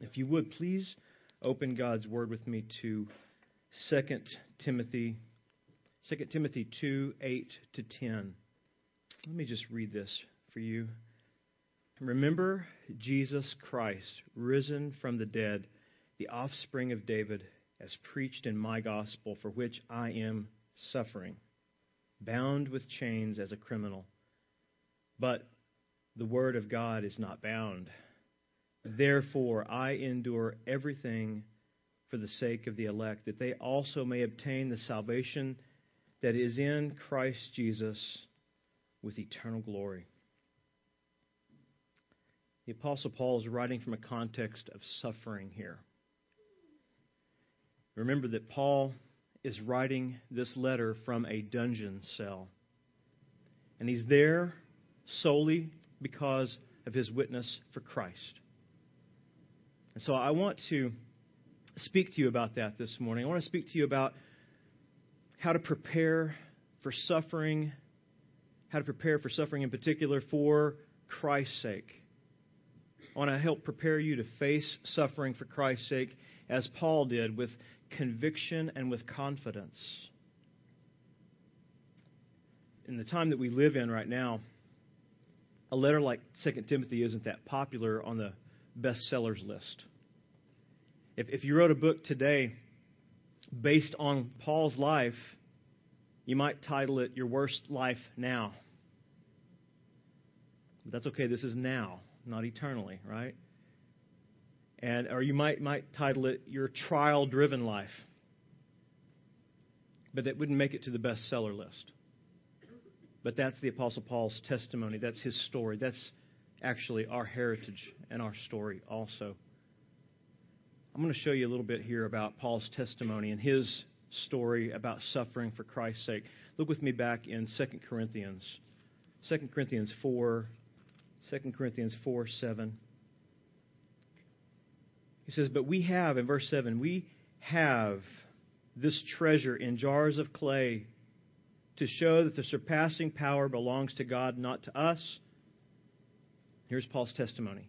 If you would, please open God's Word with me to 2 Timothy, 2 Timothy 2 8 to 10. Let me just read this for you. Remember Jesus Christ, risen from the dead, the offspring of David, as preached in my gospel, for which I am suffering, bound with chains as a criminal. But the word of God is not bound. Therefore, I endure everything for the sake of the elect, that they also may obtain the salvation that is in Christ Jesus with eternal glory. The Apostle Paul is writing from a context of suffering here. Remember that Paul is writing this letter from a dungeon cell. And he's there solely because of his witness for Christ. And so I want to speak to you about that this morning. I want to speak to you about how to prepare for suffering, how to prepare for suffering in particular for Christ's sake. I want to help prepare you to face suffering for Christ's sake as Paul did with conviction and with confidence. In the time that we live in right now, a letter like 2 Timothy isn't that popular on the bestsellers list. If, if you wrote a book today based on Paul's life, you might title it Your Worst Life Now. But that's okay, this is now, not eternally, right? And or you might might title it Your Trial Driven Life. But that wouldn't make it to the bestseller list. But that's the Apostle Paul's testimony. That's his story. That's actually our heritage and our story also. I'm going to show you a little bit here about Paul's testimony and his story about suffering for Christ's sake. Look with me back in 2 Corinthians. 2 Corinthians 4, 2 Corinthians 4, 7. He says, But we have, in verse 7, we have this treasure in jars of clay to show that the surpassing power belongs to God, not to us. Here's Paul's testimony.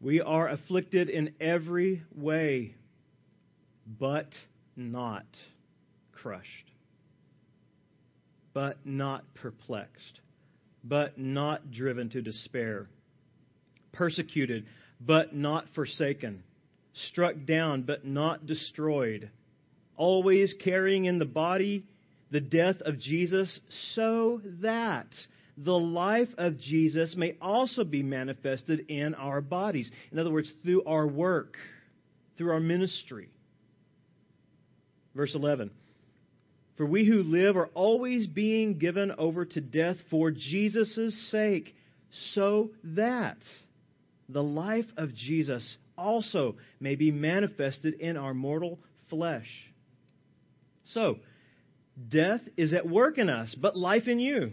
We are afflicted in every way, but not crushed, but not perplexed, but not driven to despair, persecuted, but not forsaken, struck down, but not destroyed, always carrying in the body the death of Jesus, so that the life of Jesus may also be manifested in our bodies. In other words, through our work, through our ministry. Verse 11 For we who live are always being given over to death for Jesus' sake, so that the life of Jesus also may be manifested in our mortal flesh. So, death is at work in us, but life in you.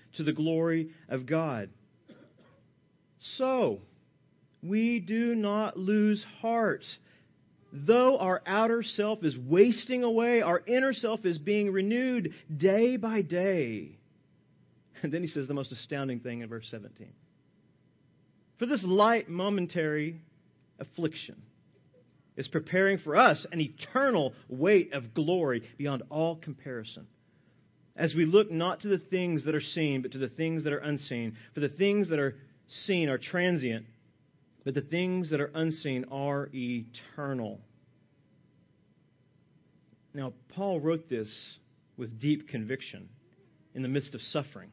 to the glory of God. So, we do not lose heart. Though our outer self is wasting away, our inner self is being renewed day by day. And then he says the most astounding thing in verse 17. For this light momentary affliction is preparing for us an eternal weight of glory beyond all comparison as we look not to the things that are seen, but to the things that are unseen. For the things that are seen are transient, but the things that are unseen are eternal. Now, Paul wrote this with deep conviction in the midst of suffering.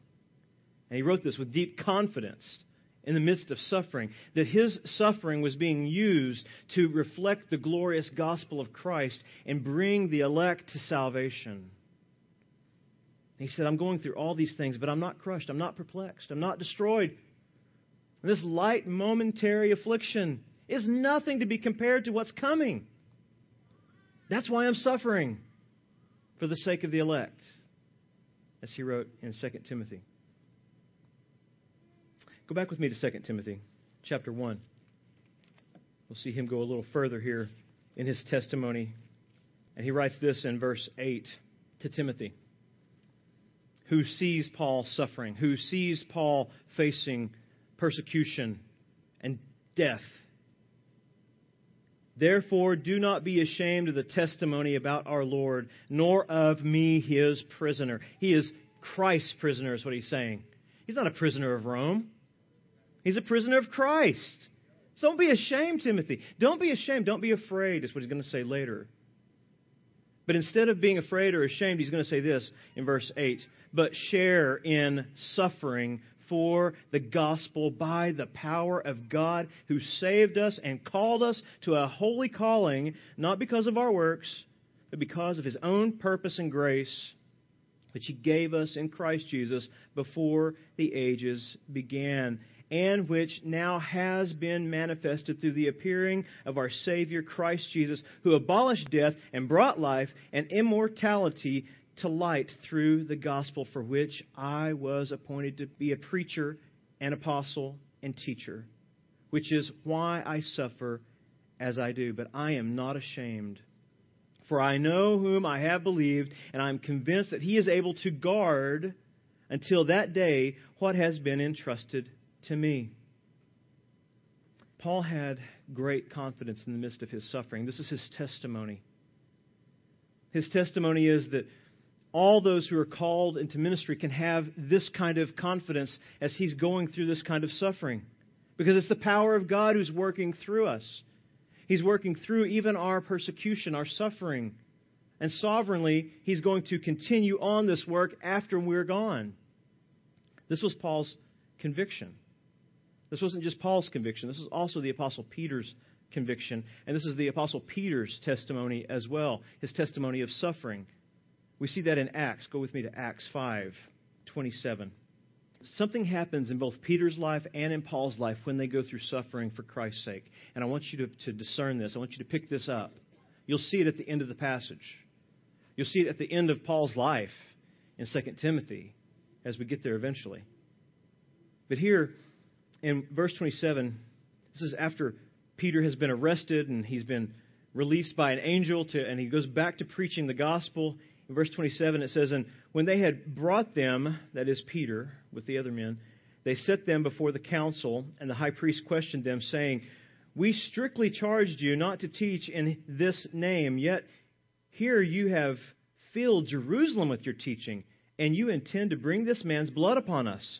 And he wrote this with deep confidence in the midst of suffering, that his suffering was being used to reflect the glorious gospel of Christ and bring the elect to salvation. He said, I'm going through all these things, but I'm not crushed. I'm not perplexed. I'm not destroyed. This light, momentary affliction is nothing to be compared to what's coming. That's why I'm suffering for the sake of the elect, as he wrote in 2 Timothy. Go back with me to 2 Timothy chapter 1. We'll see him go a little further here in his testimony. And he writes this in verse 8 to Timothy, who sees Paul suffering, who sees Paul facing persecution and death Therefore, do not be ashamed of the testimony about our Lord, nor of me, his prisoner. He is Christ's prisoner, is what he's saying. He's not a prisoner of Rome, he's a prisoner of Christ. So don't be ashamed, Timothy. Don't be ashamed. Don't be afraid, is what he's going to say later. But instead of being afraid or ashamed, he's going to say this in verse 8 but share in suffering for the gospel by the power of God who saved us and called us to a holy calling, not because of our works, but because of his own purpose and grace, which he gave us in Christ Jesus before the ages began, and which now has been manifested through the appearing of our Savior Christ Jesus, who abolished death and brought life and immortality to light through the gospel for which I was appointed to be a preacher, an apostle, and teacher, which is why I suffer as I do. But I am not ashamed. For I know whom I have believed, and I am convinced that he is able to guard until that day what has been entrusted to me. Paul had great confidence in the midst of his suffering. This is his testimony. His testimony is that all those who are called into ministry can have this kind of confidence as he's going through this kind of suffering. Because it's the power of God who's working through us. He's working through even our persecution, our suffering. And sovereignly, he's going to continue on this work after we're gone. This was Paul's conviction. This wasn't just Paul's conviction, this is also the Apostle Peter's conviction. And this is the Apostle Peter's testimony as well, his testimony of suffering. We see that in Acts. Go with me to Acts 5 27. Something happens in both Peter's life and in Paul's life when they go through suffering for Christ's sake. And I want you to, to discern this. I want you to pick this up. You'll see it at the end of the passage. You'll see it at the end of Paul's life in 2 Timothy as we get there eventually. But here in verse 27, this is after Peter has been arrested and he's been released by an angel to, and he goes back to preaching the gospel. In verse 27, it says, And when they had brought them, that is Peter, with the other men, they set them before the council, and the high priest questioned them, saying, We strictly charged you not to teach in this name, yet here you have filled Jerusalem with your teaching, and you intend to bring this man's blood upon us.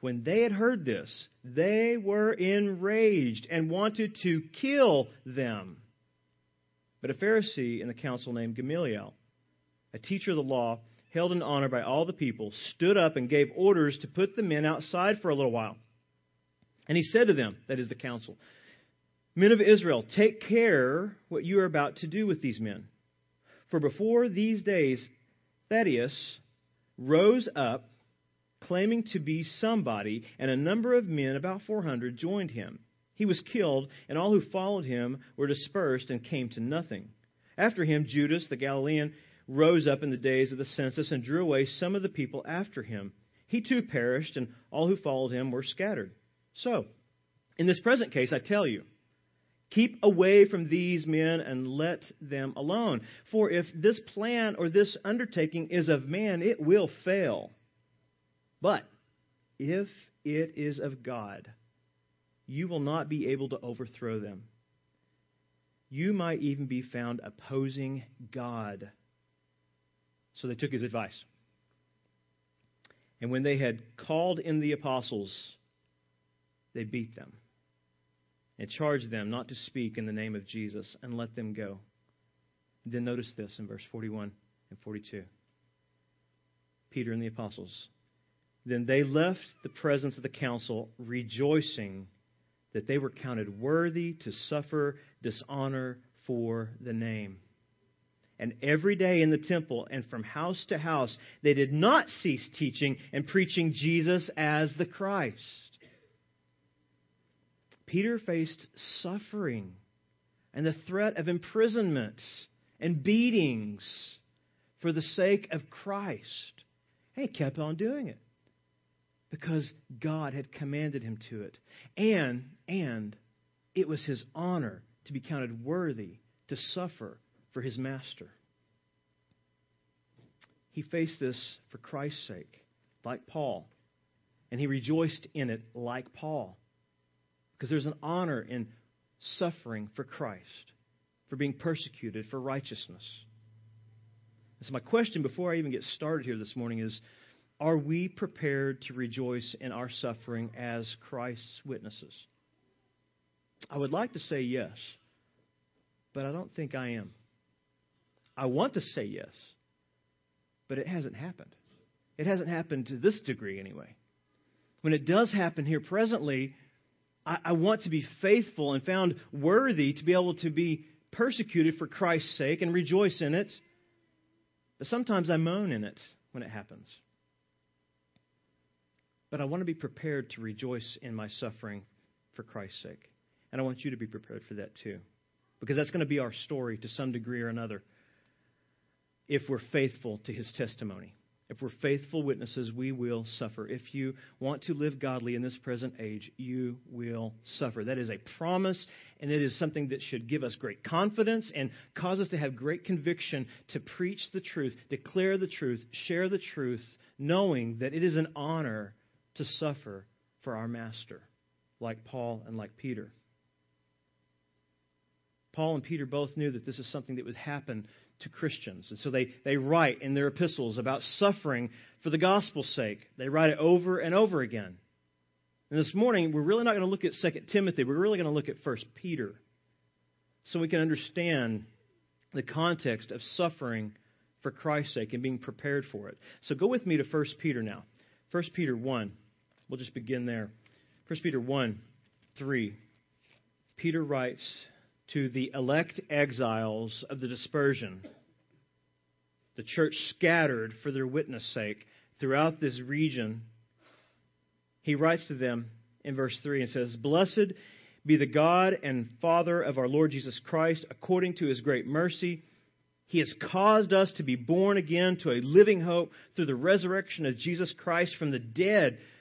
When they had heard this, they were enraged and wanted to kill them. But a Pharisee in the council named Gamaliel, a teacher of the law, held in honor by all the people, stood up and gave orders to put the men outside for a little while. And he said to them, that is the council, Men of Israel, take care what you are about to do with these men. For before these days, Theudas rose up, claiming to be somebody, and a number of men, about 400, joined him. He was killed, and all who followed him were dispersed and came to nothing. After him, Judas the Galilean rose up in the days of the census and drew away some of the people after him. He too perished, and all who followed him were scattered. So, in this present case, I tell you, keep away from these men and let them alone. For if this plan or this undertaking is of man, it will fail. But if it is of God, you will not be able to overthrow them. You might even be found opposing God. So they took his advice. And when they had called in the apostles, they beat them and charged them not to speak in the name of Jesus and let them go. Then notice this in verse 41 and 42. Peter and the apostles. Then they left the presence of the council, rejoicing that they were counted worthy to suffer dishonor for the name. And every day in the temple and from house to house, they did not cease teaching and preaching Jesus as the Christ. Peter faced suffering and the threat of imprisonment and beatings for the sake of Christ. And he kept on doing it because God had commanded him to it. And, and it was his honor to be counted worthy to suffer for his master. He faced this for Christ's sake, like Paul. And he rejoiced in it like Paul. Because there's an honor in suffering for Christ, for being persecuted for righteousness. So, my question before I even get started here this morning is Are we prepared to rejoice in our suffering as Christ's witnesses? I would like to say yes, but I don't think I am. I want to say yes, but it hasn't happened. It hasn't happened to this degree, anyway. When it does happen here presently, I, I want to be faithful and found worthy to be able to be persecuted for Christ's sake and rejoice in it. But sometimes I moan in it when it happens. But I want to be prepared to rejoice in my suffering for Christ's sake. And I want you to be prepared for that too. Because that's going to be our story to some degree or another if we're faithful to his testimony. If we're faithful witnesses, we will suffer. If you want to live godly in this present age, you will suffer. That is a promise, and it is something that should give us great confidence and cause us to have great conviction to preach the truth, declare the truth, share the truth, knowing that it is an honor to suffer for our Master, like Paul and like Peter. Paul and Peter both knew that this is something that would happen to Christians. And so they, they write in their epistles about suffering for the gospel's sake. They write it over and over again. And this morning, we're really not going to look at 2 Timothy. We're really going to look at 1 Peter so we can understand the context of suffering for Christ's sake and being prepared for it. So go with me to 1 Peter now. 1 Peter 1. We'll just begin there. 1 Peter 1 3. Peter writes to the elect exiles of the dispersion, the church scattered for their witness sake throughout this region, he writes to them in verse 3 and says, Blessed be the God and Father of our Lord Jesus Christ, according to his great mercy. He has caused us to be born again to a living hope through the resurrection of Jesus Christ from the dead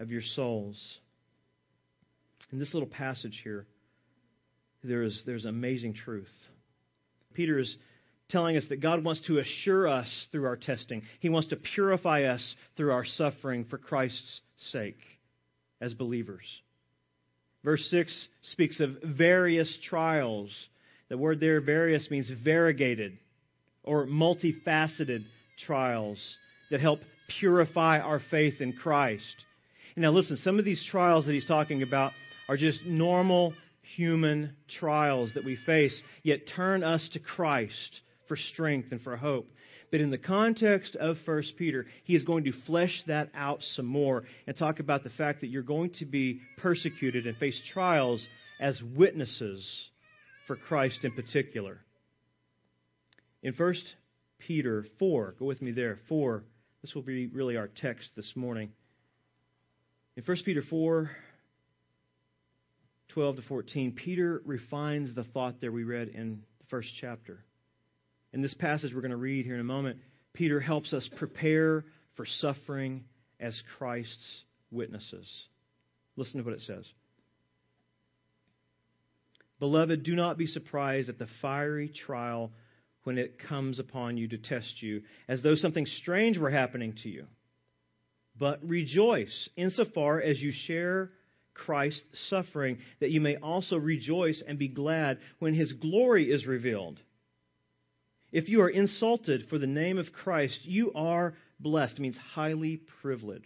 of your souls. In this little passage here, there is, there's amazing truth. Peter is telling us that God wants to assure us through our testing, He wants to purify us through our suffering for Christ's sake as believers. Verse 6 speaks of various trials. The word there, various, means variegated or multifaceted trials that help purify our faith in Christ. Now, listen, some of these trials that he's talking about are just normal human trials that we face, yet turn us to Christ for strength and for hope. But in the context of 1 Peter, he is going to flesh that out some more and talk about the fact that you're going to be persecuted and face trials as witnesses for Christ in particular. In 1 Peter 4. Go with me there. 4. This will be really our text this morning. In 1 Peter 4, 12 to 14, Peter refines the thought there we read in the first chapter. In this passage we're going to read here in a moment, Peter helps us prepare for suffering as Christ's witnesses. Listen to what it says. Beloved, do not be surprised at the fiery trial when it comes upon you to test you, as though something strange were happening to you. But rejoice insofar as you share Christ's suffering, that you may also rejoice and be glad when his glory is revealed. If you are insulted for the name of Christ, you are blessed. It means highly privileged.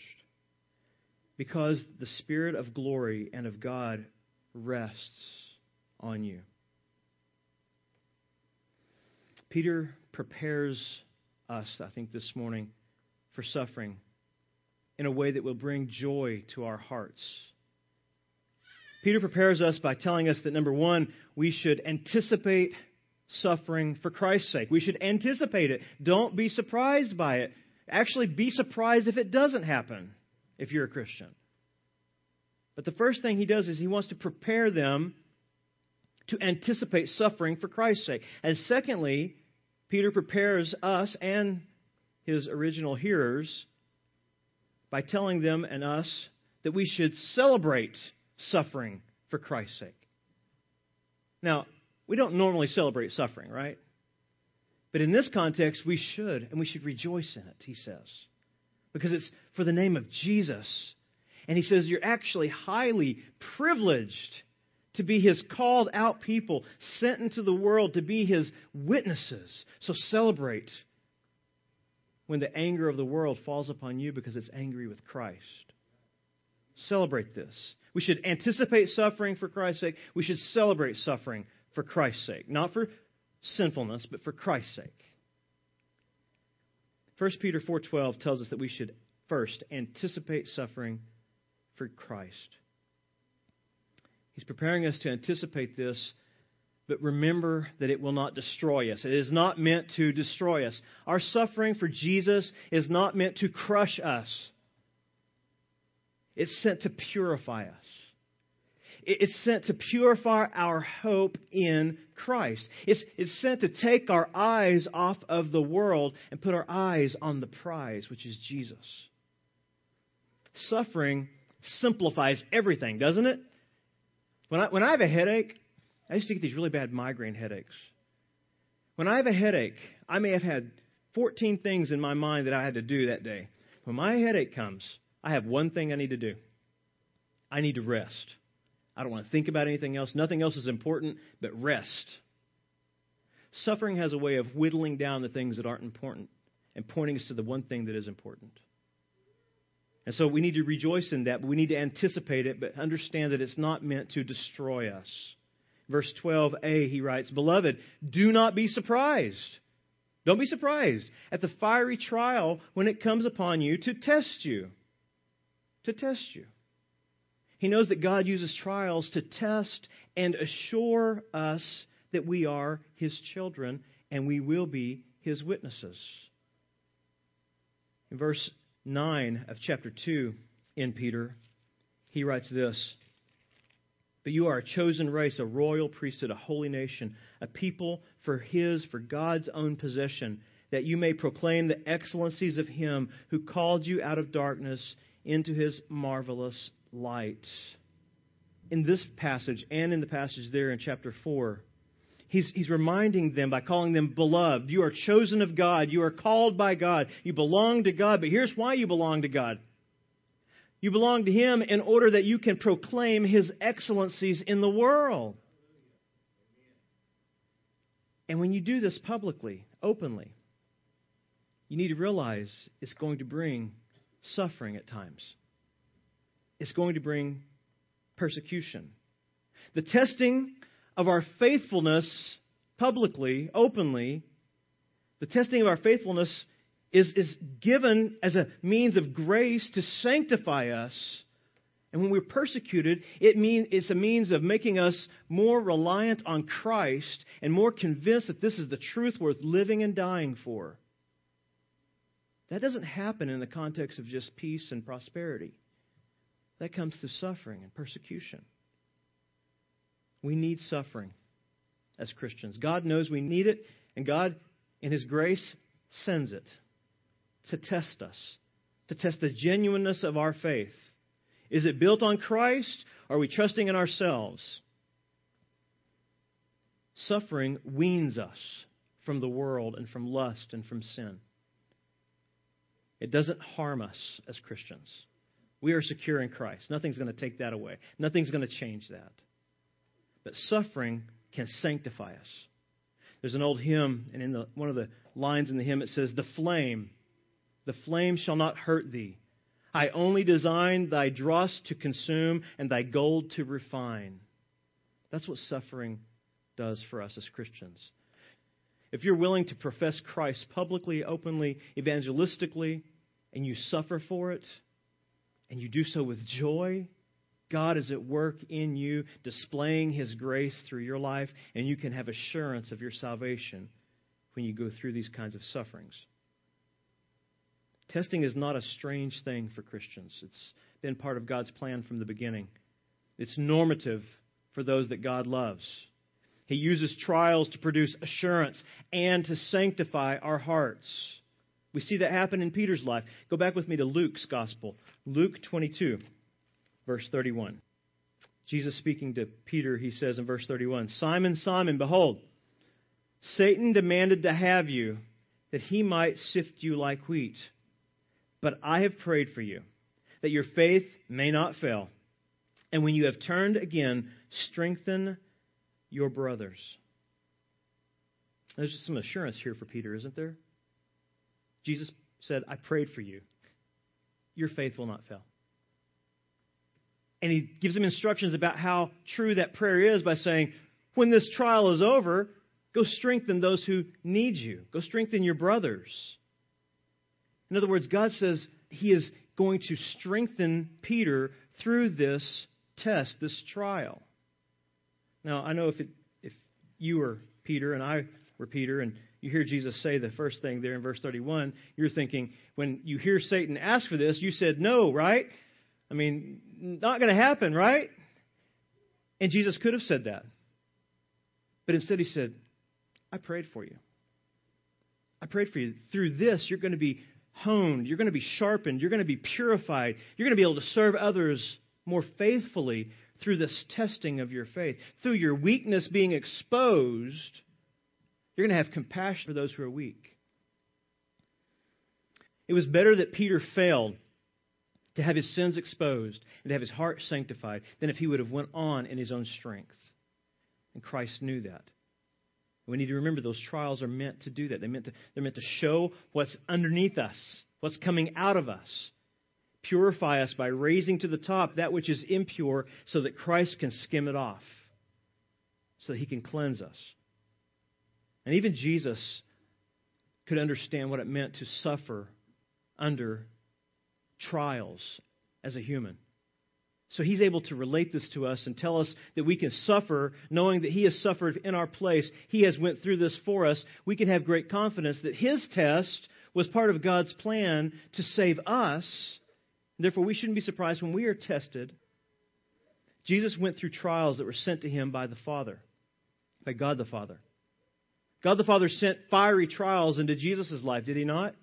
Because the Spirit of glory and of God rests on you. Peter prepares us, I think, this morning for suffering in a way that will bring joy to our hearts. Peter prepares us by telling us that, number one, we should anticipate suffering for Christ's sake. We should anticipate it. Don't be surprised by it. Actually, be surprised if it doesn't happen if you're a Christian. But the first thing he does is he wants to prepare them to anticipate suffering for Christ's sake. And secondly, Peter prepares us and his original hearers by telling them and us that we should celebrate suffering for Christ's sake. Now, we don't normally celebrate suffering, right? But in this context, we should, and we should rejoice in it, he says. Because it's for the name of Jesus. And he says, You're actually highly privileged to be his called out people, sent into the world to be his witnesses. So celebrate when the anger of the world falls upon you because it's angry with Christ. Celebrate this. We should anticipate suffering for Christ's sake. We should celebrate suffering for Christ's sake. Not for sinfulness, but for Christ's sake. 1 Peter 4:12 tells us that we should first anticipate suffering for Christ. He's preparing us to anticipate this, but remember that it will not destroy us. It is not meant to destroy us. Our suffering for Jesus is not meant to crush us. It's sent to purify us. It's sent to purify our hope in Christ. It's, it's sent to take our eyes off of the world and put our eyes on the prize, which is Jesus. Suffering simplifies everything, doesn't it? When I, when I have a headache, I used to get these really bad migraine headaches. When I have a headache, I may have had 14 things in my mind that I had to do that day. When my headache comes, I have one thing I need to do I need to rest. I don't want to think about anything else. Nothing else is important but rest. Suffering has a way of whittling down the things that aren't important and pointing us to the one thing that is important. And so we need to rejoice in that, but we need to anticipate it, but understand that it's not meant to destroy us. Verse 12a, he writes, Beloved, do not be surprised. Don't be surprised at the fiery trial when it comes upon you to test you. To test you. He knows that God uses trials to test and assure us that we are His children and we will be His witnesses. In verse 9 of chapter 2 in Peter, he writes this But you are a chosen race, a royal priesthood, a holy nation, a people for His, for God's own possession, that you may proclaim the excellencies of Him who called you out of darkness into His marvelous light. In this passage and in the passage there in chapter 4, he's, he's reminding them by calling them beloved. You are chosen of God. You are called by God. You belong to God. But here's why you belong to God. You belong to Him in order that you can proclaim His excellencies in the world. And when you do this publicly, openly, you need to realize it's going to bring suffering at times It's going to bring persecution. The testing of our faithfulness publicly, openly, the testing of our faithfulness is, is given as a means of grace to sanctify us. And when we're persecuted, it mean, it's a means of making us more reliant on Christ and more convinced that this is the truth worth living and dying for. That doesn't happen in the context of just peace and prosperity. That comes through suffering and persecution. We need suffering as Christians. God knows we need it, and God, in His grace, sends it to test us, to test the genuineness of our faith. Is it built on Christ? Are we trusting in ourselves? Suffering weans us from the world and from lust and from sin. It doesn't harm us as Christians. We are secure in Christ. Nothing's going to take that away, nothing's going to change that. But suffering can sanctify us. There's an old hymn, and in the, one of the lines in the hymn it says, The flame, the flame shall not hurt thee. I only designed thy dross to consume and thy gold to refine. That's what suffering does for us as Christians. If you're willing to profess Christ publicly, openly, evangelistically, and you suffer for it, and you do so with joy, God is at work in you, displaying His grace through your life, and you can have assurance of your salvation when you go through these kinds of sufferings. Testing is not a strange thing for Christians. It's been part of God's plan from the beginning. It's normative for those that God loves. He uses trials to produce assurance and to sanctify our hearts. We see that happen in Peter's life. Go back with me to Luke's gospel, Luke 22, verse 31. Jesus speaking to Peter, he says in verse 31 Simon, Simon, behold, Satan demanded to have you that he might sift you like wheat. But I have prayed for you that your faith may not fail. And when you have turned again, strengthen your brothers. There's just some assurance here for Peter, isn't there? Jesus said, I prayed for you. Your faith will not fail. And he gives him instructions about how true that prayer is by saying, when this trial is over, go strengthen those who need you. Go strengthen your brothers. In other words, God says he is going to strengthen Peter through this test, this trial. Now, I know if, it, if you were Peter and I were Peter, and you hear Jesus say the first thing there in verse 31, you're thinking, when you hear Satan ask for this, you said no, right? I mean, not going to happen, right? And Jesus could have said that. But instead, he said, I prayed for you. I prayed for you. Through this, you're going to be honed. You're going to be sharpened. You're going to be purified. You're going to be able to serve others more faithfully through this testing of your faith, through your weakness being exposed, you're going to have compassion for those who are weak. It was better that Peter failed to have his sins exposed and to have his heart sanctified than if he would have went on in his own strength. And Christ knew that. We need to remember those trials are meant to do that. They're meant to, they're meant to show what's underneath us, what's coming out of us. Purify us by raising to the top that which is impure so that Christ can skim it off, so that he can cleanse us. And even Jesus could understand what it meant to suffer under trials as a human. So he's able to relate this to us and tell us that we can suffer knowing that he has suffered in our place. He has went through this for us. We can have great confidence that his test was part of God's plan to save us Therefore, we shouldn't be surprised when we are tested. Jesus went through trials that were sent to him by the Father, by God the Father. God the Father sent fiery trials into Jesus' life, did he not?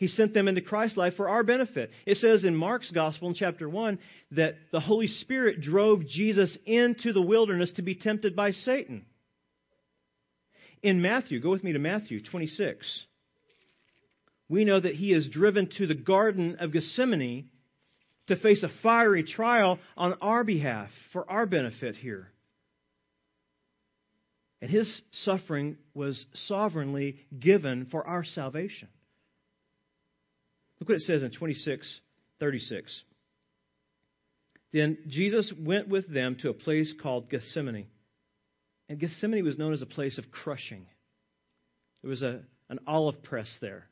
He sent them into Christ's life for our benefit. It says in Mark's Gospel in chapter 1 that the Holy Spirit drove Jesus into the wilderness to be tempted by Satan. In Matthew, go with me to Matthew 26 we know that he is driven to the Garden of Gethsemane to face a fiery trial on our behalf, for our benefit here. And his suffering was sovereignly given for our salvation. Look what it says in 26 36. Then Jesus went with them to a place called Gethsemane. And Gethsemane was known as a place of crushing. There was a, an olive press there.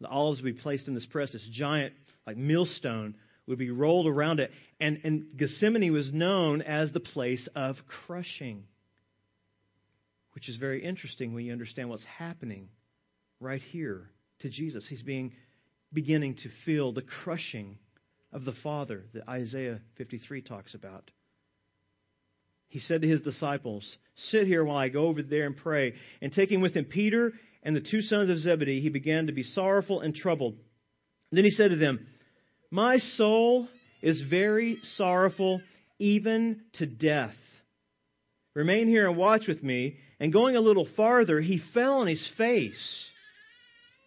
The olives would be placed in this press, this giant, like millstone, would be rolled around it. And, and Gethsemane was known as the place of crushing, which is very interesting when you understand what's happening right here to Jesus. He's being beginning to feel the crushing of the Father that Isaiah 53 talks about. He said to his disciples, Sit here while I go over there and pray. And taking with him Peter and the two sons of Zebedee, he began to be sorrowful and troubled. then he said to them, My soul is very sorrowful, even to death. Remain here and watch with me. And going a little farther, he fell on his face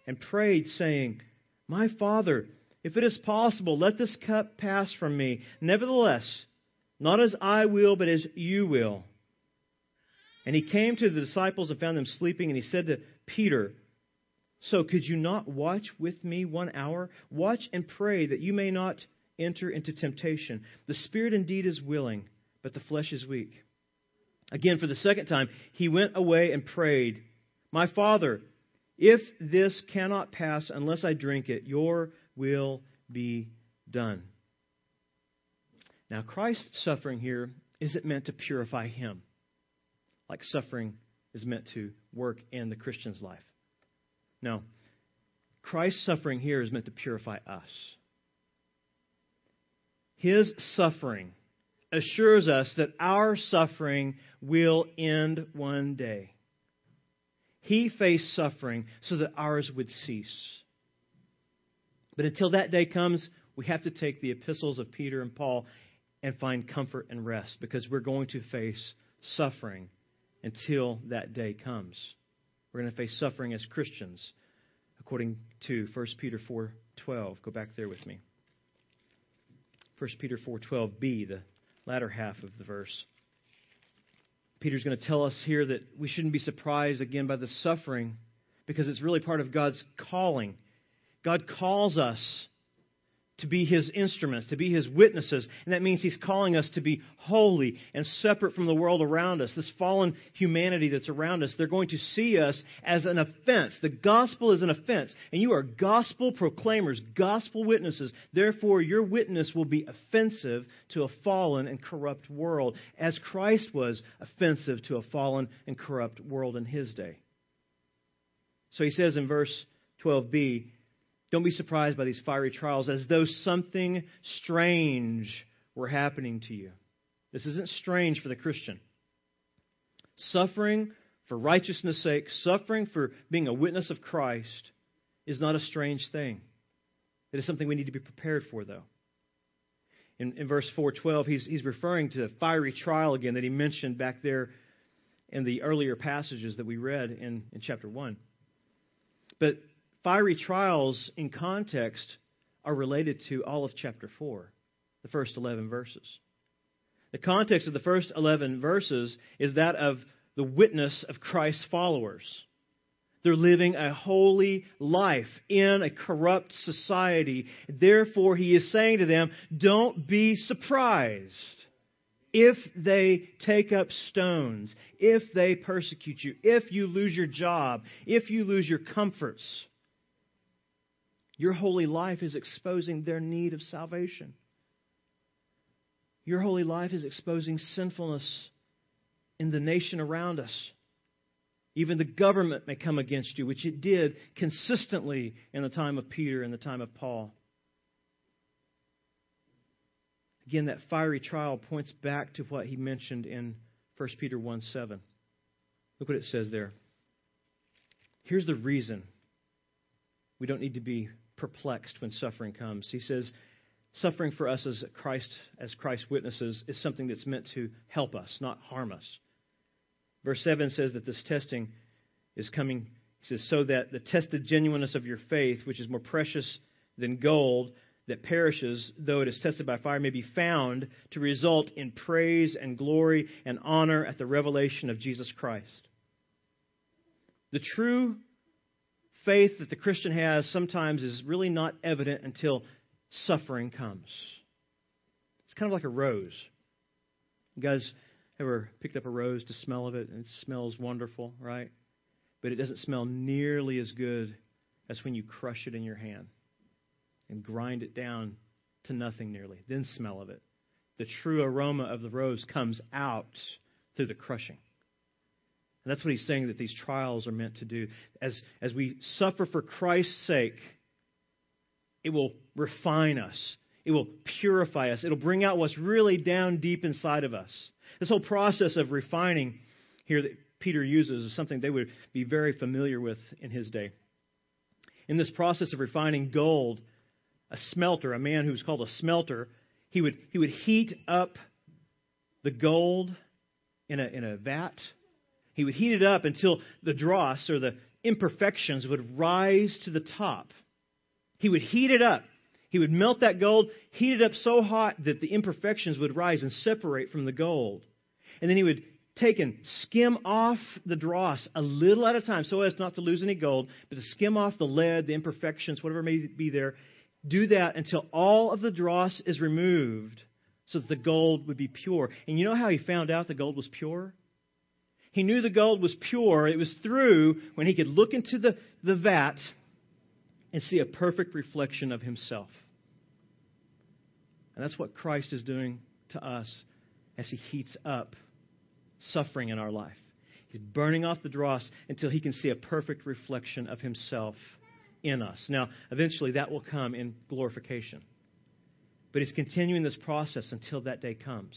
and prayed, saying, My father, if it is possible, let this cup pass from me. Nevertheless, not as I will, but as you will. And he came to the disciples and found them sleeping, and he said to Peter, So could you not watch with me one hour? Watch and pray that you may not enter into temptation. The spirit indeed is willing, but the flesh is weak. Again, for the second time, he went away and prayed, My Father, if this cannot pass unless I drink it, your will be done. Now, Christ's suffering here isn't meant to purify him, like suffering is meant to work in the Christian's life. No. Christ's suffering here is meant to purify us. His suffering assures us that our suffering will end one day. He faced suffering so that ours would cease. But until that day comes, we have to take the epistles of Peter and Paul and find comfort and rest because we're going to face suffering until that day comes. We're going to face suffering as Christians according to 1 Peter 4:12. Go back there with me. 1 Peter 4:12b, the latter half of the verse. Peter's going to tell us here that we shouldn't be surprised again by the suffering because it's really part of God's calling. God calls us to be his instruments, to be his witnesses. And that means he's calling us to be holy and separate from the world around us. This fallen humanity that's around us, they're going to see us as an offense. The gospel is an offense. And you are gospel proclaimers, gospel witnesses. Therefore, your witness will be offensive to a fallen and corrupt world, as Christ was offensive to a fallen and corrupt world in his day. So he says in verse 12b, don't be surprised by these fiery trials as though something strange were happening to you. This isn't strange for the Christian. Suffering for righteousness' sake, suffering for being a witness of Christ, is not a strange thing. It is something we need to be prepared for, though. In, in verse 412, he's, he's referring to the fiery trial again that he mentioned back there in the earlier passages that we read in, in chapter 1. But fiery trials in context are related to all of chapter 4, the first 11 verses. The context of the first 11 verses is that of the witness of Christ's followers. They're living a holy life in a corrupt society. Therefore, he is saying to them, don't be surprised if they take up stones, if they persecute you, if you lose your job, if you lose your comforts. Your holy life is exposing their need of salvation. Your holy life is exposing sinfulness in the nation around us. Even the government may come against you, which it did consistently in the time of Peter and the time of Paul. Again, that fiery trial points back to what he mentioned in 1 Peter 1 7. Look what it says there. Here's the reason we don't need to be perplexed when suffering comes. He says, suffering for us as Christ, as Christ's witnesses is something that's meant to help us, not harm us. Verse 7 says that this testing is coming, he says, so that the tested genuineness of your faith, which is more precious than gold that perishes, though it is tested by fire, may be found to result in praise and glory and honor at the revelation of Jesus Christ. The true faith that the Christian has sometimes is really not evident until suffering comes. It's kind of like a rose. You guys ever picked up a rose to smell of it and it smells wonderful, right? But it doesn't smell nearly as good as when you crush it in your hand and grind it down to nothing nearly. Then smell of it. The true aroma of the rose comes out through the crushing. And that's what he's saying that these trials are meant to do. As, as we suffer for Christ's sake, it will refine us, it will purify us, it'll bring out what's really down deep inside of us. This whole process of refining here that Peter uses is something they would be very familiar with in his day. In this process of refining gold, a smelter, a man who was called a smelter, he would, he would heat up the gold in a, in a vat he would heat it up until the dross or the imperfections would rise to the top. He would heat it up. He would melt that gold, heat it up so hot that the imperfections would rise and separate from the gold. And then he would take and skim off the dross a little at a time so as not to lose any gold, but to skim off the lead, the imperfections, whatever may be there. Do that until all of the dross is removed so that the gold would be pure. And you know how he found out the gold was pure? He knew the gold was pure. It was through when he could look into the, the vat and see a perfect reflection of himself. And that's what Christ is doing to us as he heats up suffering in our life. He's burning off the dross until he can see a perfect reflection of himself in us. Now, eventually that will come in glorification. But he's continuing this process until that day comes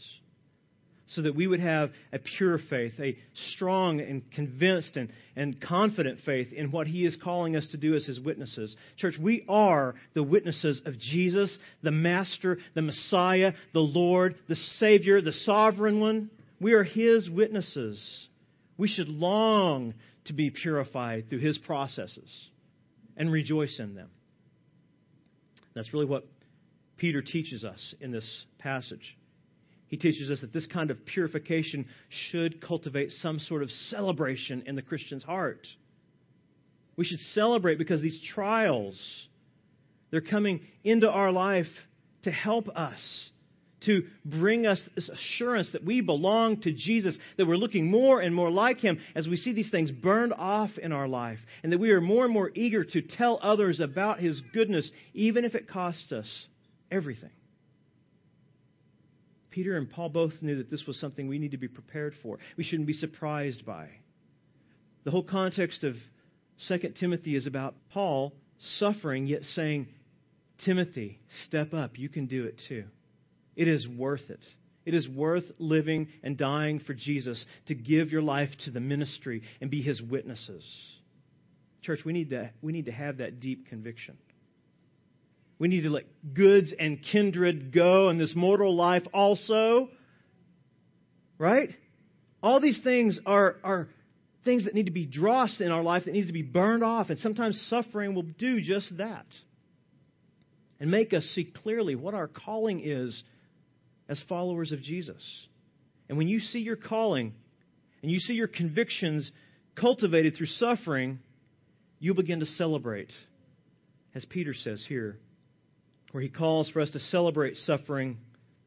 so that we would have a pure faith, a strong and convinced and, and confident faith in what He is calling us to do as His witnesses. Church, we are the witnesses of Jesus, the Master, the Messiah, the Lord, the Savior, the Sovereign One. We are His witnesses. We should long to be purified through His processes and rejoice in them. That's really what Peter teaches us in this passage he teaches us that this kind of purification should cultivate some sort of celebration in the Christian's heart. We should celebrate because these trials, they're coming into our life to help us, to bring us this assurance that we belong to Jesus, that we're looking more and more like Him as we see these things burned off in our life, and that we are more and more eager to tell others about His goodness, even if it costs us everything. Peter and Paul both knew that this was something we need to be prepared for. We shouldn't be surprised by. The whole context of 2 Timothy is about Paul suffering, yet saying, Timothy, step up. You can do it too. It is worth it. It is worth living and dying for Jesus to give your life to the ministry and be his witnesses. Church, we need to, we need to have that deep conviction. We need to let goods and kindred go in this mortal life also. Right? All these things are, are things that need to be drossed in our life, that needs to be burned off. And sometimes suffering will do just that. And make us see clearly what our calling is as followers of Jesus. And when you see your calling and you see your convictions cultivated through suffering, you'll begin to celebrate, as Peter says here where he calls for us to celebrate suffering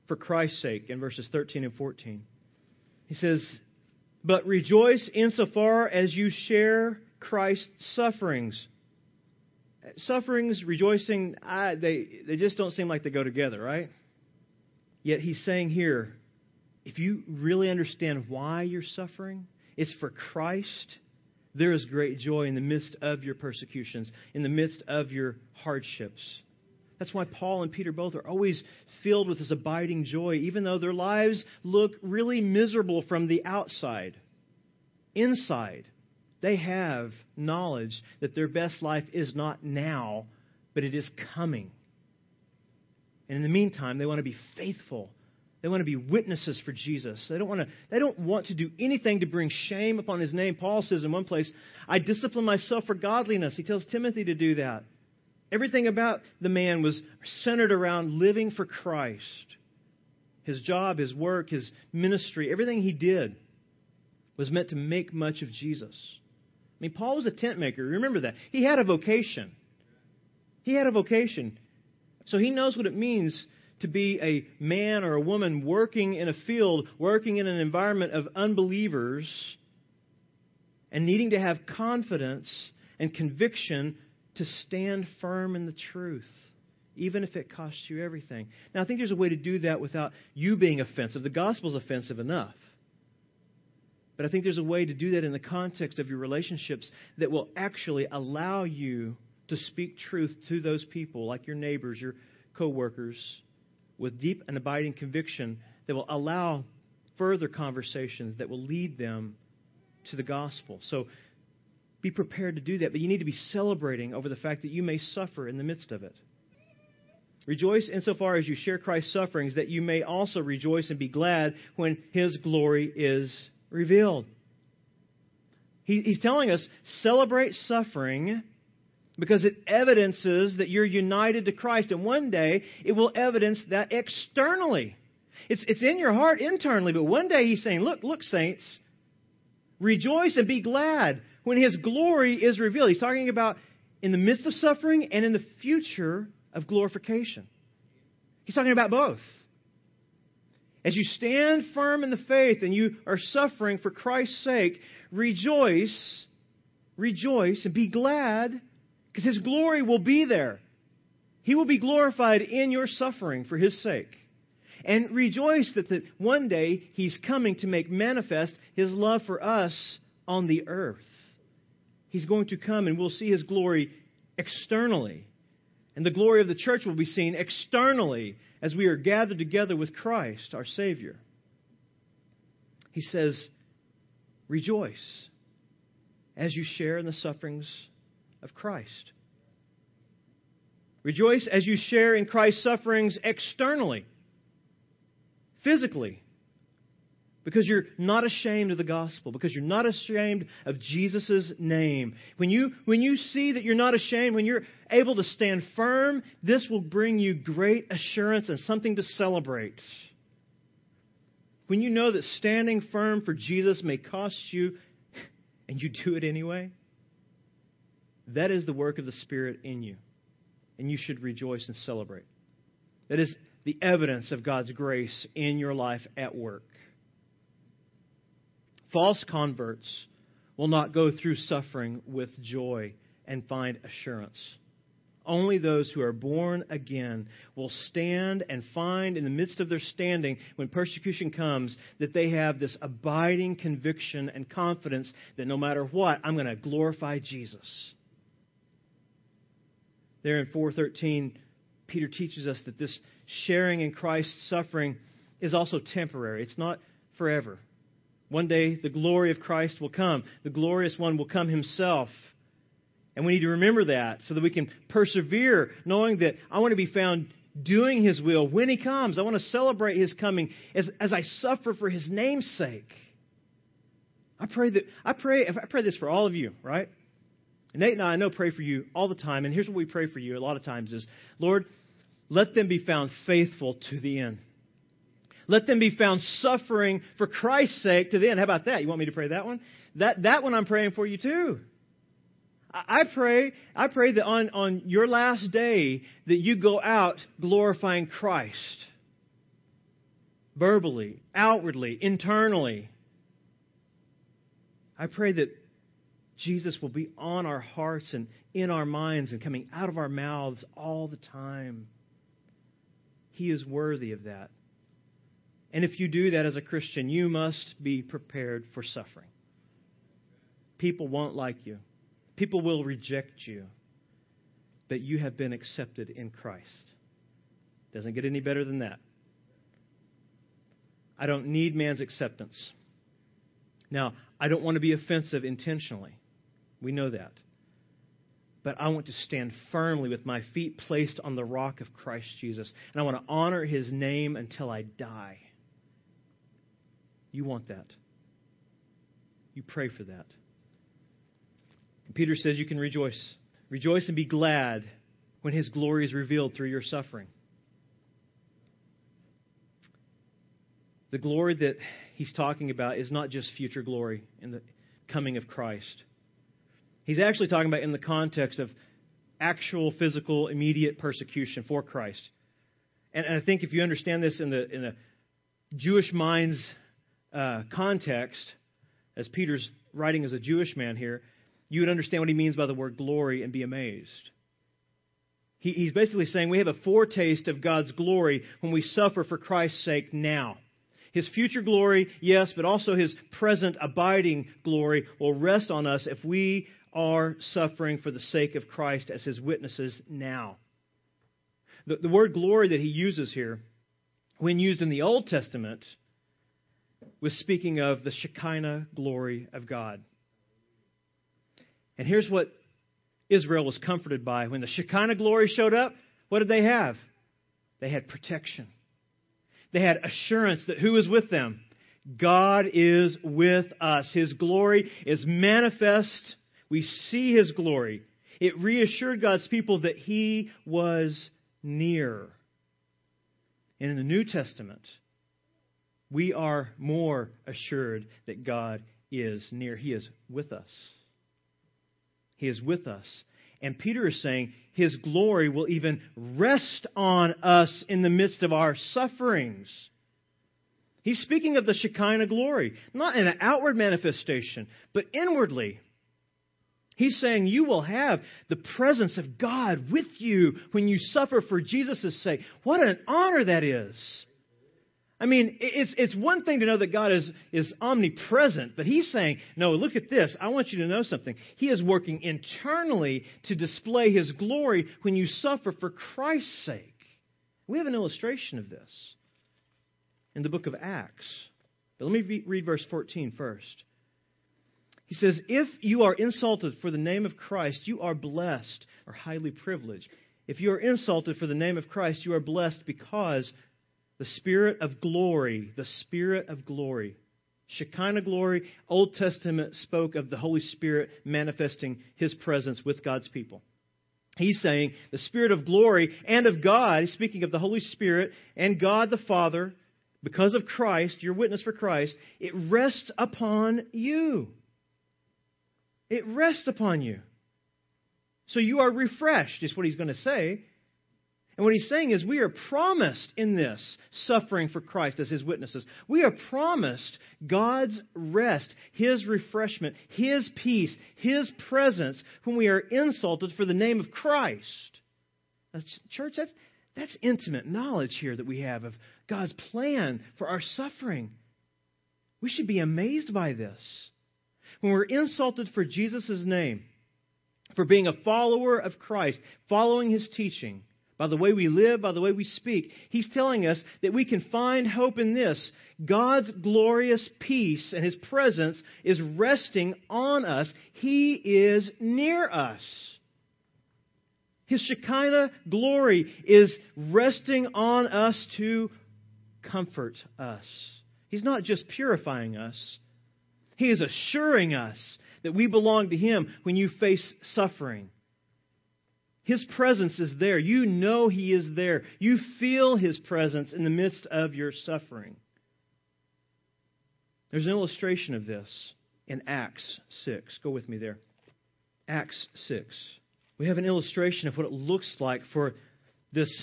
for Christ's sake in verses 13 and 14. He says, But rejoice insofar as you share Christ's sufferings. Sufferings, rejoicing, I, they, they just don't seem like they go together, right? Yet he's saying here, if you really understand why you're suffering, it's for Christ. There is great joy in the midst of your persecutions, in the midst of your hardships. That's why Paul and Peter both are always filled with this abiding joy, even though their lives look really miserable from the outside. Inside, they have knowledge that their best life is not now, but it is coming. And in the meantime, they want to be faithful. They want to be witnesses for Jesus. They don't want to, they don't want to do anything to bring shame upon his name. Paul says in one place, I discipline myself for godliness. He tells Timothy to do that. Everything about the man was centered around living for Christ. His job, his work, his ministry, everything he did was meant to make much of Jesus. I mean, Paul was a tent maker. Remember that. He had a vocation. He had a vocation. So he knows what it means to be a man or a woman working in a field, working in an environment of unbelievers, and needing to have confidence and conviction to stand firm in the truth, even if it costs you everything. Now, I think there's a way to do that without you being offensive. The gospel's offensive enough. But I think there's a way to do that in the context of your relationships that will actually allow you to speak truth to those people, like your neighbors, your coworkers, with deep and abiding conviction that will allow further conversations that will lead them to the gospel. So be prepared to do that, but you need to be celebrating over the fact that you may suffer in the midst of it. Rejoice insofar as you share Christ's sufferings, that you may also rejoice and be glad when his glory is revealed. He, he's telling us celebrate suffering because it evidences that you're united to Christ. And one day it will evidence that externally. It's, it's in your heart internally, but one day he's saying, Look, look, saints, rejoice and be glad when his glory is revealed. He's talking about in the midst of suffering and in the future of glorification. He's talking about both. As you stand firm in the faith and you are suffering for Christ's sake, rejoice, rejoice, and be glad because His glory will be there. He will be glorified in your suffering for His sake. And rejoice that the, one day He's coming to make manifest His love for us on the earth. He's going to come and we'll see His glory externally. And the glory of the church will be seen externally as we are gathered together with Christ, our Savior. He says, Rejoice as you share in the sufferings of Christ. Rejoice as you share in Christ's sufferings externally, physically, because you're not ashamed of the gospel, because you're not ashamed of Jesus' name. When you, when you see that you're not ashamed, when you're able to stand firm, this will bring you great assurance and something to celebrate. When you know that standing firm for Jesus may cost you, and you do it anyway, that is the work of the Spirit in you. And you should rejoice and celebrate. That is the evidence of God's grace in your life at work. False converts will not go through suffering with joy and find assurance. Only those who are born again will stand and find in the midst of their standing when persecution comes that they have this abiding conviction and confidence that no matter what, I'm going to glorify Jesus. There in 413, Peter teaches us that this sharing in Christ's suffering is also temporary. It's not forever. One day, the glory of Christ will come. The glorious one will come himself. And we need to remember that so that we can persevere, knowing that I want to be found doing his will when he comes. I want to celebrate his coming as, as I suffer for his name's sake. I pray that I pray I pray this for all of you, right? Nate and I, I know pray for you all the time, and here's what we pray for you a lot of times is, Lord, let them be found faithful to the end. Let them be found suffering for Christ's sake to the end. How about that? You want me to pray that one? That, that one I'm praying for you too. I pray, I pray that on, on your last day that you go out glorifying Christ. Verbally, outwardly, internally. I pray that Jesus will be on our hearts and in our minds and coming out of our mouths all the time. He is worthy of that. And if you do that as a Christian, you must be prepared for suffering. People won't like you, people will reject you, but you have been accepted in Christ. Doesn't get any better than that. I don't need man's acceptance. Now, I don't want to be offensive intentionally. We know that. But I want to stand firmly with my feet placed on the rock of Christ Jesus. And I want to honor his name until I die. You want that. You pray for that. And Peter says you can rejoice. Rejoice and be glad when his glory is revealed through your suffering. The glory that he's talking about is not just future glory in the coming of Christ. He's actually talking about in the context of actual physical, immediate persecution for Christ. And, and I think if you understand this in the, in the Jewish mind's uh, context, as Peter's writing as a Jewish man here, you would understand what he means by the word glory and be amazed. He, he's basically saying we have a foretaste of God's glory when we suffer for Christ's sake now. His future glory, yes, but also His present abiding glory will rest on us if we are suffering for the sake of Christ as His witnesses now. The, the word glory that He uses here, when used in the Old Testament, was speaking of the Shekinah glory of God. And here's what Israel was comforted by. When the Shekinah glory showed up, what did they have? They had protection. They had assurance that who is with them? God is with us. His glory is manifest. We see His glory. It reassured God's people that He was near. And in the New Testament, we are more assured that God is near. He is with us. He is with us. And Peter is saying his glory will even rest on us in the midst of our sufferings. He's speaking of the Shekinah glory, not in an outward manifestation, but inwardly. He's saying you will have the presence of God with you when you suffer for Jesus' sake. What an honor that is. I mean, it's, it's one thing to know that God is, is omnipresent, but He's saying, no, look at this. I want you to know something. He is working internally to display His glory when you suffer for Christ's sake. We have an illustration of this in the book of Acts. But let me read verse 14 first. He says, If you are insulted for the name of Christ, you are blessed or highly privileged. If you are insulted for the name of Christ, you are blessed because the Spirit of glory, the Spirit of glory. Shekinah glory, Old Testament spoke of the Holy Spirit manifesting His presence with God's people. He's saying the Spirit of glory and of God, speaking of the Holy Spirit and God the Father, because of Christ, your witness for Christ, it rests upon you. It rests upon you. So you are refreshed, is what he's going to say. And what he's saying is, we are promised in this suffering for Christ as his witnesses. We are promised God's rest, his refreshment, his peace, his presence when we are insulted for the name of Christ. Church, that's, that's intimate knowledge here that we have of God's plan for our suffering. We should be amazed by this. When we're insulted for Jesus' name, for being a follower of Christ, following his teaching, by the way we live, by the way we speak. He's telling us that we can find hope in this. God's glorious peace and His presence is resting on us. He is near us. His Shekinah glory is resting on us to comfort us. He's not just purifying us, He is assuring us that we belong to Him when you face suffering. His presence is there. You know He is there. You feel His presence in the midst of your suffering. There's an illustration of this in Acts 6. Go with me there. Acts 6. We have an illustration of what it looks like for this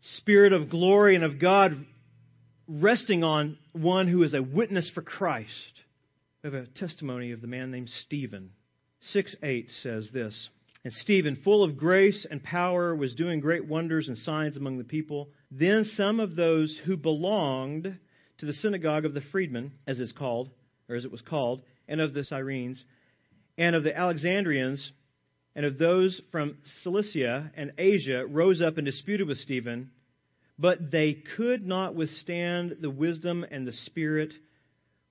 Spirit of glory and of God resting on one who is a witness for Christ. We have a testimony of the man named Stephen. 6 8 says this. And Stephen, full of grace and power, was doing great wonders and signs among the people. Then some of those who belonged to the synagogue of the freedmen, as it's called, or as it was called, and of the Cyrenes, and of the Alexandrians, and of those from Cilicia and Asia, rose up and disputed with Stephen, but they could not withstand the wisdom and the spirit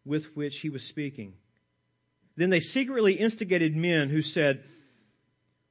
with which he was speaking. Then they secretly instigated men who said,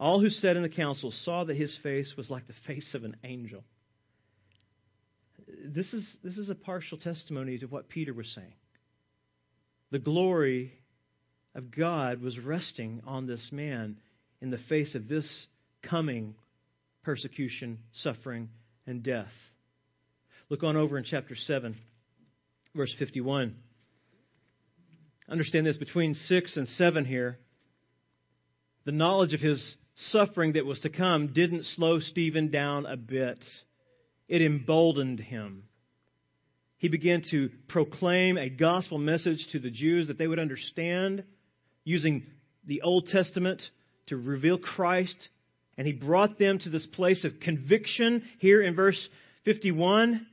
all who sat in the council saw that his face was like the face of an angel. This is, this is a partial testimony to what Peter was saying. The glory of God was resting on this man in the face of this coming persecution, suffering, and death. Look on over in chapter 7, verse 51. Understand this between 6 and 7 here, the knowledge of his suffering that was to come didn't slow Stephen down a bit, it emboldened him. He began to proclaim a gospel message to the Jews that they would understand using the Old Testament to reveal Christ. And he brought them to this place of conviction here in verse 51.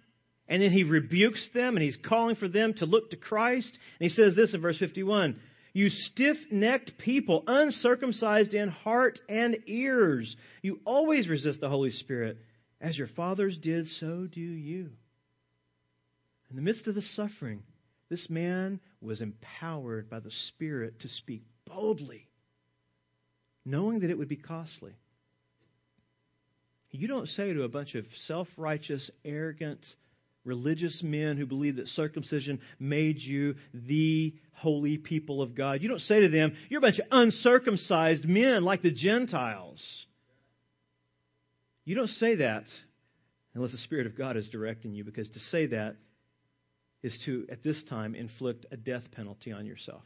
And then he rebukes them and he's calling for them to look to Christ. And he says this in verse 51 You stiff necked people, uncircumcised in heart and ears, you always resist the Holy Spirit. As your fathers did, so do you. In the midst of the suffering, this man was empowered by the Spirit to speak boldly, knowing that it would be costly. You don't say to a bunch of self righteous, arrogant, religious men who believe that circumcision made you the holy people of God. You don't say to them, You're a bunch of uncircumcised men like the Gentiles. You don't say that unless the Spirit of God is directing you, because to say that is to, at this time, inflict a death penalty on yourself.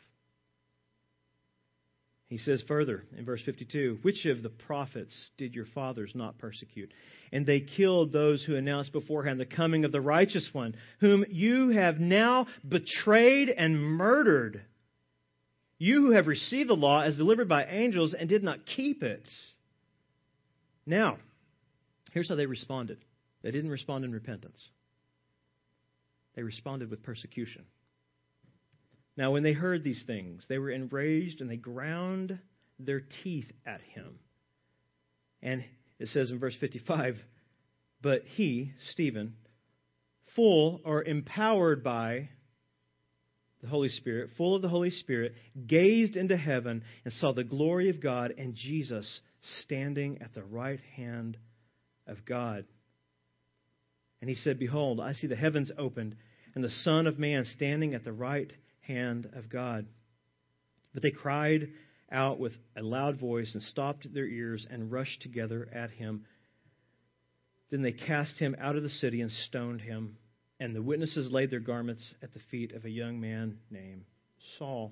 He says further in verse 52 Which of the prophets did your fathers not persecute? And they killed those who announced beforehand the coming of the righteous one, whom you have now betrayed and murdered. You who have received the law as delivered by angels and did not keep it. Now, here's how they responded they didn't respond in repentance, they responded with persecution. Now, when they heard these things, they were enraged and they ground their teeth at him. And it says in verse 55 But he, Stephen, full or empowered by the Holy Spirit, full of the Holy Spirit, gazed into heaven and saw the glory of God and Jesus standing at the right hand of God. And he said, Behold, I see the heavens opened and the Son of Man standing at the right hand of God. But they cried out with a loud voice and stopped their ears and rushed together at him. Then they cast him out of the city and stoned him. And the witnesses laid their garments at the feet of a young man named Saul.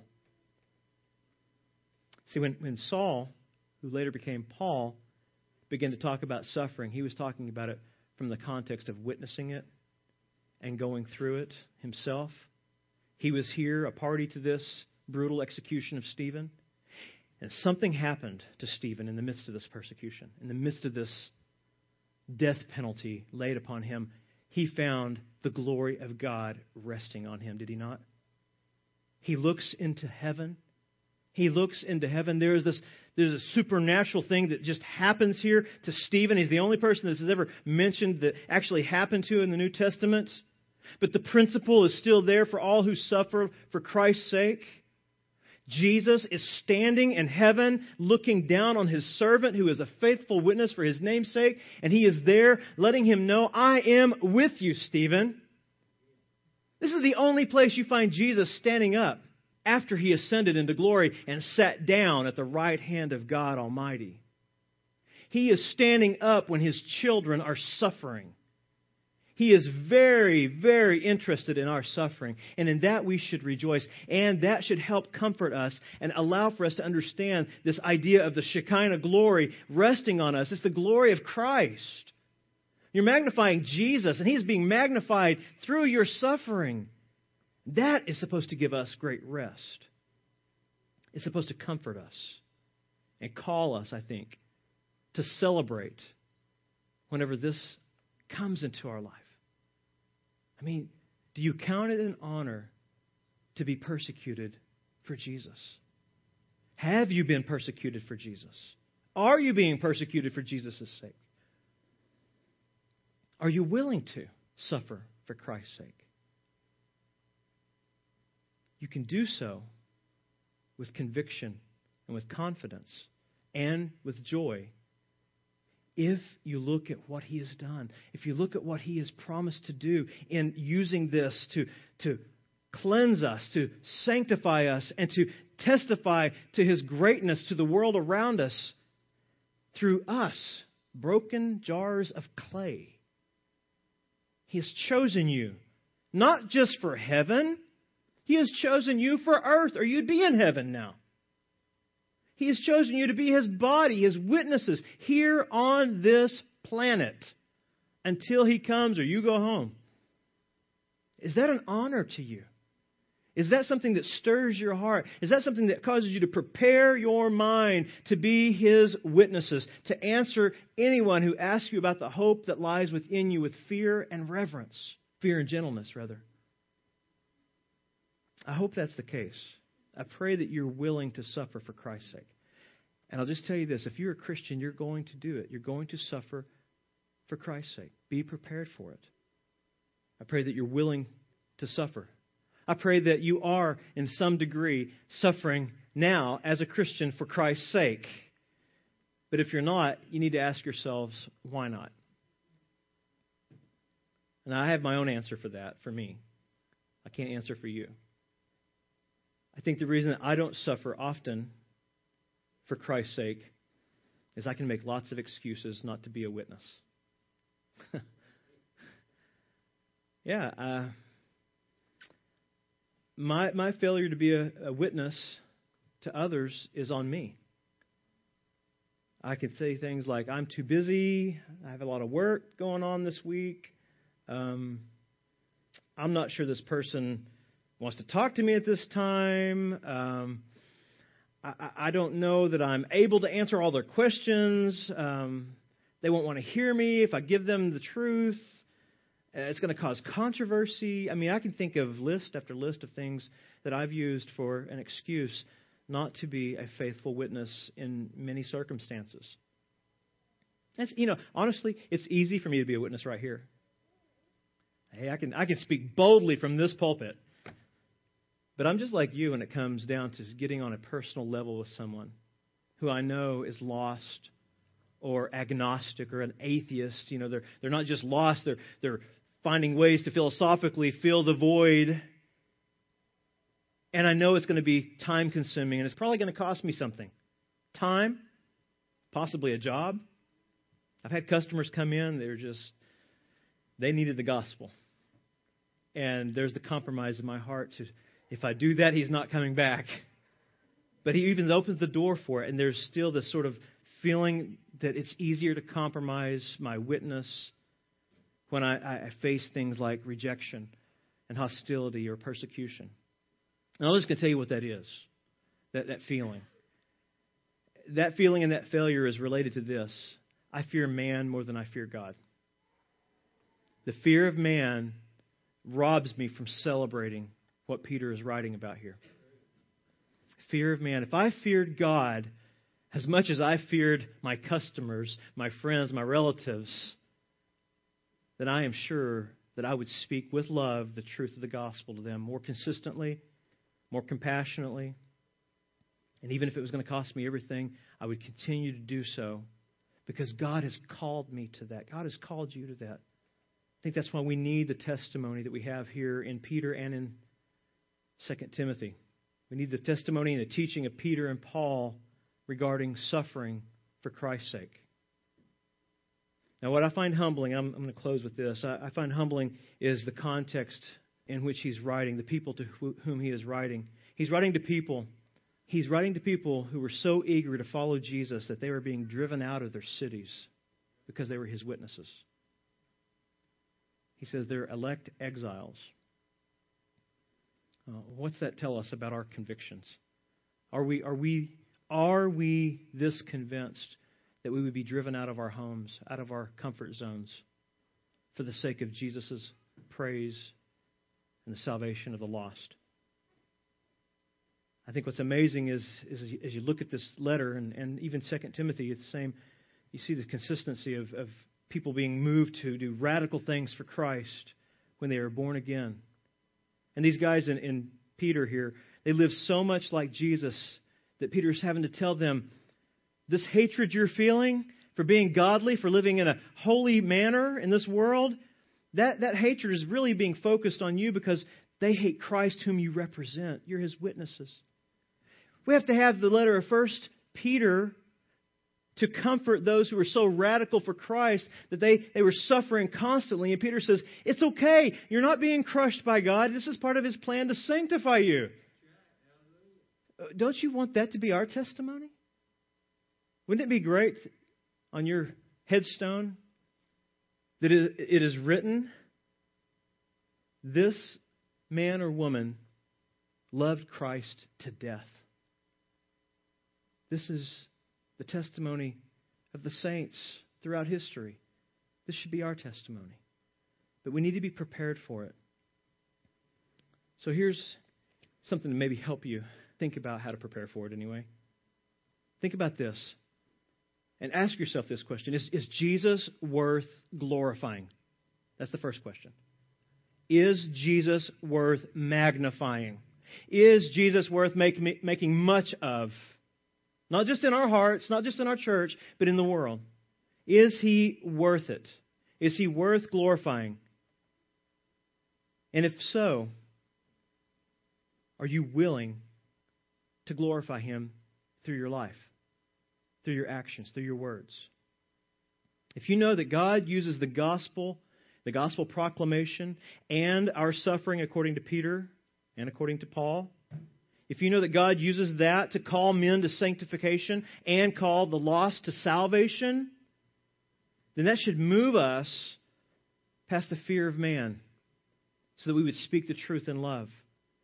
See, when, when Saul, who later became Paul, began to talk about suffering, he was talking about it from the context of witnessing it and going through it himself. He was here, a party to this brutal execution of Stephen. And something happened to Stephen in the midst of this persecution, in the midst of this death penalty laid upon him. He found the glory of God resting on him, did he not? He looks into heaven. He looks into heaven. There is this there's a supernatural thing that just happens here to Stephen. He's the only person this is ever mentioned that actually happened to in the New Testament. But the principle is still there for all who suffer for Christ's sake. Jesus is standing in heaven looking down on his servant who is a faithful witness for his name's sake, and he is there letting him know, I am with you, Stephen. This is the only place you find Jesus standing up after he ascended into glory and sat down at the right hand of God Almighty. He is standing up when his children are suffering. He is very, very interested in our suffering, and in that we should rejoice. And that should help comfort us and allow for us to understand this idea of the Shekinah glory resting on us. It's the glory of Christ. You're magnifying Jesus, and He's being magnified through your suffering. That is supposed to give us great rest. It's supposed to comfort us and call us, I think, to celebrate whenever this comes into our life. I mean, do you count it an honor to be persecuted for Jesus? Have you been persecuted for Jesus? Are you being persecuted for Jesus' sake? Are you willing to suffer for Christ's sake? You can do so with conviction and with confidence and with joy if you look at what he has done, if you look at what he has promised to do in using this to, to cleanse us, to sanctify us, and to testify to his greatness to the world around us through us, broken jars of clay. He has chosen you, not just for heaven, He has chosen you for earth, or you'd be in heaven now. He has chosen you to be His body, His witnesses here on this planet until He comes or you go home. Is that an honor to you? Is that something that stirs your heart? Is that something that causes you to prepare your mind to be His witnesses, to answer anyone who asks you about the hope that lies within you with fear and reverence? Fear and gentleness, rather. I hope that's the case. I pray that you're willing to suffer for Christ's sake. And I'll just tell you this if you're a Christian, you're going to do it. You're going to suffer for Christ's sake. Be prepared for it. I pray that you're willing to suffer. I pray that you are, in some degree, suffering now as a Christian for Christ's sake. But if you're not, you need to ask yourselves, why not? And I have my own answer for that, for me. I can't answer for you. I think the reason that I don't suffer often for Christ's sake is I can make lots of excuses not to be a witness. yeah, uh, my my failure to be a, a witness to others is on me. I could say things like, I'm too busy. I have a lot of work going on this week. Um, I'm not sure this person wants to talk to me at this time. Um, I, I, don't know that I'm able to answer all their questions. Um, they won't want to hear me if I give them the truth. Uh, it's going to cause controversy. I mean, I can think of list after list of things that I've used for an excuse not to be a faithful witness in many circumstances. That's, you know, honestly, it's easy for me to be a witness right here. Hey, I can I can speak boldly from this pulpit. But I'm just like you when it comes down to getting on a personal level with someone who I know is lost or agnostic or an atheist. You know, they're, they're not just lost, they're, they're finding ways to philosophically fill the void. And I know it's going to be time consuming and it's probably going to cost me something time, possibly a job. I've had customers come in, they're just, they needed the gospel. And there's the compromise in my heart to if I do that, he's not coming back. But he even opens the door for it, and there's still this sort of feeling that it's easier to compromise my witness when I, I face things like rejection and hostility or persecution. And I'm just going to tell you what that is that, that feeling. That feeling and that failure is related to this I fear man more than I fear God. The fear of man robs me from celebrating what Peter is writing about here. Fear of man. If I feared God as much as I feared my customers, my friends, my relatives, then I am sure that I would speak with love the truth of the gospel to them more consistently, more compassionately. And even if it was going to cost me everything, I would continue to do so because God has called me to that. God has called you to that. I think that's why we need the testimony that we have here in Peter and in 2 Timothy. We need the testimony and the teaching of Peter and Paul regarding suffering for Christ's sake. Now, what I find humbling, I'm, I'm going to close with this. I, I, find humbling is the context in which he's writing, the people to whom he is writing. He's writing to people. He's writing to people who were so eager to follow Jesus that they were being driven out of their cities because they were his witnesses. He says they're elect exiles. Uh, what's that tell us about our convictions? Are we, are, we, are we this convinced that we would be driven out of our homes, out of our comfort zones, for the sake of Jesus' praise and the salvation of the lost? I think what's amazing is, is as you look at this letter, and, and even 2 Timothy, it's the same. You see the consistency of, of people being moved to do radical things for Christ when they are born again. And these guys in, in Peter here, they live so much like Jesus that Peter's having to tell them this hatred you're feeling for being godly, for living in a holy manner in this world, that, that hatred is really being focused on you because they hate Christ whom you represent. You're his witnesses. We have to have the letter of First Peter to comfort those who were so radical for Christ that they, they were suffering constantly. And Peter says, It's okay. You're not being crushed by God. This is part of his plan to sanctify you. Don't you want that to be our testimony? Wouldn't it be great on your headstone that it is written, This man or woman loved Christ to death? This is the testimony of the saints throughout history. This should be our testimony. But we need to be prepared for it. So here's something to maybe help you think about how to prepare for it anyway. Think about this and ask yourself this question Is, is Jesus worth glorifying? That's the first question. Is Jesus worth magnifying? Is Jesus worth make, making much of? Not just in our hearts, not just in our church, but in the world. Is he worth it? Is he worth glorifying? And if so, are you willing to glorify him through your life, through your actions, through your words? If you know that God uses the gospel, the gospel proclamation, and our suffering according to Peter and according to Paul, if you know that God uses that to call men to sanctification and call the lost to salvation, then that should move us past the fear of man so that we would speak the truth in love,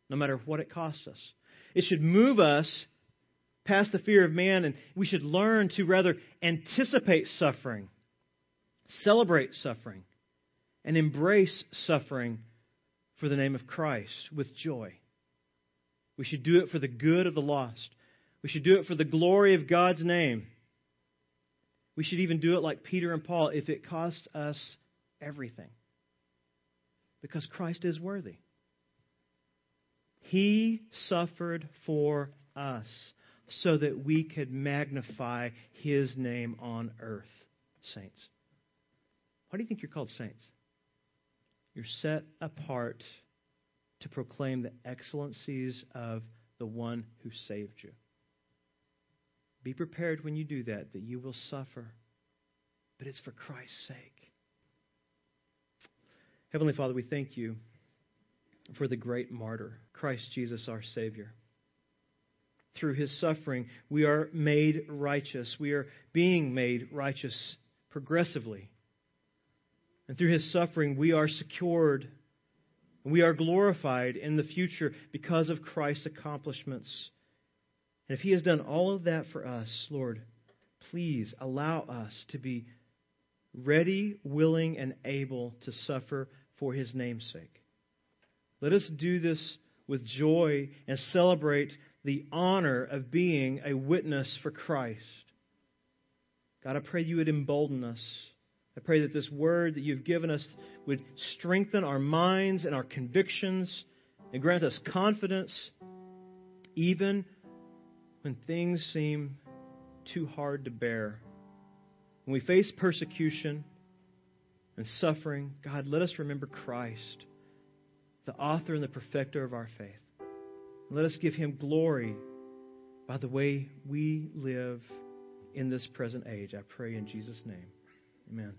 no matter what it costs us. It should move us past the fear of man, and we should learn to rather anticipate suffering, celebrate suffering, and embrace suffering for the name of Christ with joy. We should do it for the good of the lost. We should do it for the glory of God's name. We should even do it like Peter and Paul if it costs us everything. Because Christ is worthy. He suffered for us so that we could magnify his name on earth, saints. Why do you think you're called saints? You're set apart to proclaim the excellencies of the one who saved you. Be prepared when you do that, that you will suffer, but it's for Christ's sake. Heavenly Father, we thank you for the great martyr, Christ Jesus, our Savior. Through his suffering, we are made righteous. We are being made righteous progressively. And through his suffering, we are secured and we are glorified in the future because of Christ's accomplishments. And if He has done all of that for us, Lord, please allow us to be ready, willing, and able to suffer for His name's sake. Let us do this with joy and celebrate the honor of being a witness for Christ. God, I pray you would embolden us. I pray that this word that you've given us would strengthen our minds and our convictions and grant us confidence even when things seem too hard to bear. When we face persecution and suffering, God, let us remember Christ, the author and the perfecter of our faith. Let us give him glory by the way we live in this present age. I pray in Jesus' name. Amen.